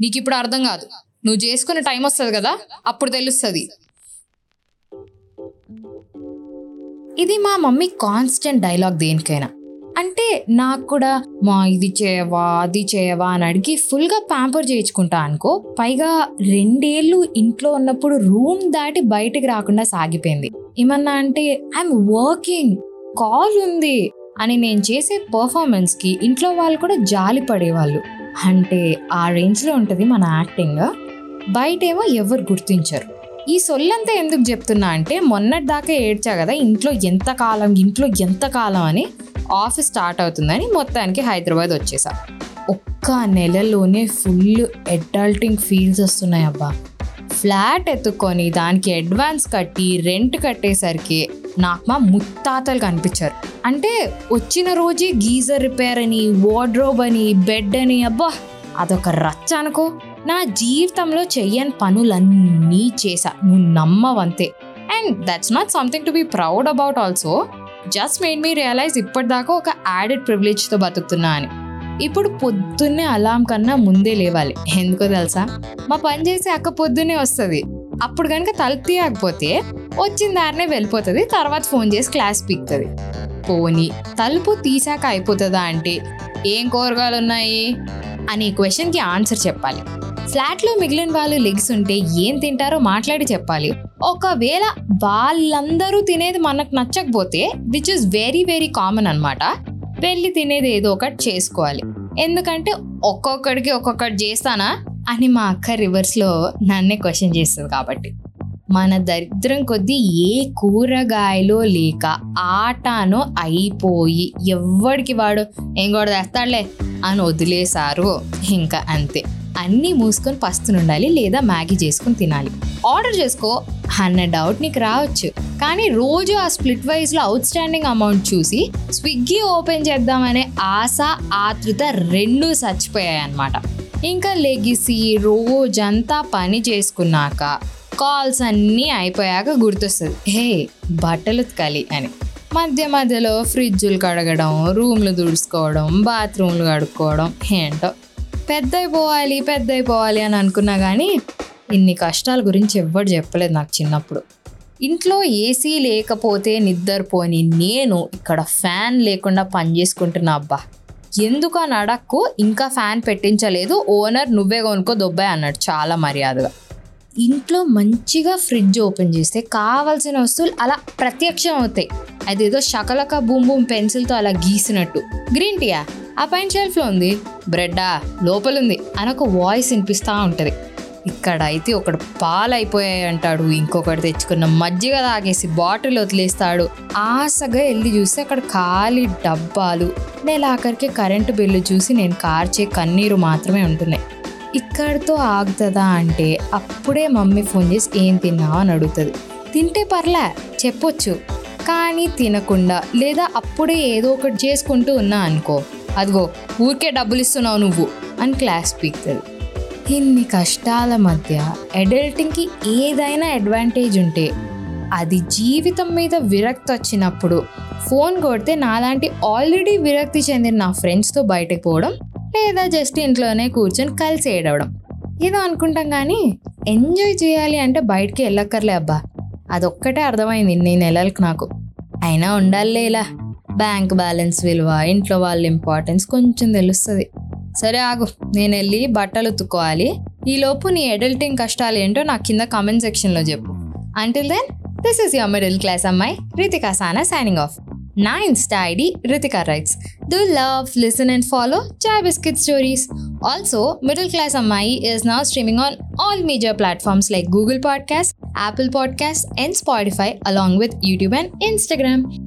నీకు ఇప్పుడు అర్థం కాదు. నువ్వు చేసుకునే టైం వస్తుంది కదా అప్పుడు తెలుస్తుంది. ఇది మా మమ్మీ కాన్స్టెంట్ డైలాగ్ దేనికైనా. అంటే నాకు కూడా మా ఇది చేయవా అది చేయవా అని అడిగి ఫుల్గా ప్యాంపర్ చేయించుకుంటా అనుకో పైగా రెండేళ్ళు ఇంట్లో ఉన్నప్పుడు రూమ్ దాటి బయటికి రాకుండా సాగిపోయింది. ఏమన్నా అంటే ఐఎమ్ వర్కింగ్ కాల్ ఉంది అని నేను చేసే పర్ఫార్మెన్స్కి ఇంట్లో వాళ్ళు కూడా జాలి పడేవాళ్ళు. అంటే ఆ రేంజ్లో ఉంటుంది మన యాక్టింగ్. బయటేమో ఎవరు గుర్తించరు. ఈ సొల్లంతా ఎందుకు చెప్తున్నా అంటే మొన్నటి దాకా ఏడ్చా కదా ఇంట్లో ఎంత కాలం ఇంట్లో ఎంత కాలం అని ఆఫీస్ స్టార్ట్ అవుతుందని మొత్తానికి హైదరాబాద్ వచ్చేసా. ఒక్క నెలలోనే ఫుల్ అడల్టింగ్ ఫీల్స్ వస్తున్నాయి అబ్బా ఫ్లాట్ ఎత్తుకొని దానికి అడ్వాన్స్ కట్టి రెంట్ కట్టేసరికి నాకు మా ముత్తాతలు కనిపించారు. అంటే వచ్చిన రోజే గీజర్ రిపేర్ అని వార్డ్రోబ్ అని బెడ్ అని అబ్బా! అదొక రచ్చ అనుకో. నా జీవితంలో చెయ్యని పనులన్నీ చేశా. నువ్వు నమ్మవంతే. And that's not something to be proud about also just made me realize ఇప్పటిదాకా ఒక యాడెడ్ ప్రివిలేజ్తో బతుకుతున్నా అని. ఇప్పుడు పొద్దున్నే అలాం కన్నా ముందే లేవాలి. ఎందుకో తెలుసా? మా పని చేసే అక్క పొద్దున్నే వస్తుంది. అప్పుడు కనుక తలుపు తీయకపోతే వచ్చిన దారినే వెళ్ళిపోతుంది తర్వాత ఫోన్ చేసి క్లాస్ పీక్తుంది. పోనీ తలుపు తీసాక అయిపోతుందా అంటే ఏం కూరగాయలు ఉన్నాయి అనే క్వశ్చన్కి ఆన్సర్ చెప్పాలి. ఫ్లాట్లో మిగిలిన వాళ్ళు లెగ్స్ ఉంటే ఏం తింటారో మాట్లాడి చెప్పాలి. ఒకవేళ వాళ్ళందరూ తినేది మనకు నచ్చకపోతే which is very very common అనమాట వెళ్ళి తినేది ఏదో ఒకటి చేసుకోవాలి. ఎందుకంటే ఒక్కొక్కడికి ఒక్కొక్కటి చేస్తానా అని మా అక్క రివర్స్లో నన్నే క్వశ్చన్ చేస్తుంది కాబట్టి. మన దరిద్రం కొద్దీ ఏ కూరగాయలో లేక ఆటానో అయిపోయి ఎవ్వడికి వాడు ఏం కూడా తెస్తాడులే అని వదిలేశారు ఇంకా అంతే. అన్నీ మూసుకొని పస్తునుండాలి లేదా మ్యాగీ చేసుకుని తినాలి. ఆర్డర్ చేసుకో. అన్న డౌట్ నీకు రావచ్చు. కానీ రోజు ఆ స్ప్లిట్ వైజ్లో అవుట్ స్టాండింగ్ అమౌంట్ చూసి స్విగ్గీ ఓపెన్ చేద్దామనే ఆశ ఆతృత రెండు చచ్చిపోయాయి అన్నమాట ఇంకా లెగిసి రోజంతా పని చేసుకున్నాక కాల్స్ అన్నీ అయిపోయాక గుర్తొస్తుంది. హే బట్టలు ఉతకాలి అని. మధ్య మధ్యలో ఫ్రిడ్జులు కడగడం రూమ్లు దుడుచుకోవడం బాత్రూమ్లు కడుక్కోవడం ఏంటో. పెద్ద అయిపోవాలి పెద్ద అయిపోవాలి అని అనుకున్నా కానీ ఇన్ని కష్టాల గురించి ఎవ్వరు చెప్పలేదు నాకు చిన్నప్పుడు. ఇంట్లో ఏసీ లేకపోతే నిద్రపోని నేను ఇక్కడ ఫ్యాన్ లేకుండా పని చేసుకుంటున్నా అబ్బా. ఎందుకు అని అడక్కు ఇంకా ఫ్యాన్ పెట్టించలేదు ఓనర్ నువ్వే కొనుక్కో దొబ్బాయి అన్నాడు చాలా మర్యాదగా. ఇంట్లో మంచిగా ఫ్రిడ్జ్ ఓపెన్ చేస్తే కావాల్సిన వస్తువులు అలా ప్రత్యక్షం అవుతాయి. అదేదో శకలక బూమ్ బూమ్ పెన్సిల్తో అలా గీసినట్టు. గ్రీన్ టీయా? ఆ పైన షెల్ఫ్లో ఉంది. బ్రెడ్డా? లోపలుంది. అని ఒక వాయిస్ వినిపిస్తూ ఉంటుంది. ఇక్కడ అయితే ఒకడు పాలైపోయాయి అంటాడు. ఇంకొకటి తెచ్చుకున్న మజ్జిగ తాగేసి బాటిల్ వదిలేస్తాడు. ఆశగా వెళ్ళి చూస్తే అక్కడ ఖాళీ డబ్బాలు నేను ఆఖరికి కరెంటు బిల్లు చూసి నేను కార్చే కన్నీరు మాత్రమే ఉంటున్నాయి. ఇక్కడితో ఆగుతుందా అంటే అప్పుడే మమ్మీ ఫోన్ చేసి ఏం తిన్నావు అని అడుగుతుంది. తింటే పర్లే చెప్పొచ్చు. కానీ తినకుండా లేదా అప్పుడే ఏదో ఒకటి చేసుకుంటూ ఉన్నా అనుకో అదిగో ఊరికే డబ్బులు ఇస్తున్నావు నువ్వు అని క్లాస్ పీక్తుంది. ఇన్ని కష్టాల మధ్య అడల్టింగ్కి ఏదైనా అడ్వాంటేజ్ ఉంటే అది జీవితం మీద విరక్తి వచ్చినప్పుడు ఫోన్ కొడితే నాలాంటి ఆల్రెడీ విరక్తి చెందిన నా ఫ్రెండ్స్తో బయటకు పోవడం లేదా జస్ట్ ఇంట్లోనే కూర్చొని కలిసి ఏడవడం. ఏదో అనుకుంటాం కానీ ఎంజాయ్ చేయాలి అంటే బయటికి వెళ్ళక్కర్లే అబ్బా. అదొక్కటే అర్థమైంది ఇన్ని నెలలకు నాకు. అయినా ఉండాలి ఇలా బ్యాంక్ బ్యాలెన్స్ విలువ ఇంట్లో వాళ్ళ ఇంపార్టెన్స్ కొంచెం తెలుస్తుంది. సరే ఆగు నేను వెళ్ళి బట్టలు ఉతుక్కోవాలి. ఈలోపు నీ అడల్టింగ్ కష్టాలు ఏంటో నాకు కింద కామెంట్ సెక్షన్లో చెప్పు. Until then this is your middle class అమ్మాయి రితికా సానా సైనింగ్ ఆఫ్ నా insta ID Ritika writes do love listen and follow chai biscuit stories also middle class అమ్మాయి ఈస్ నా streaming on all major platforms like Google podcast Apple podcast and Spotify along with YouTube and Instagram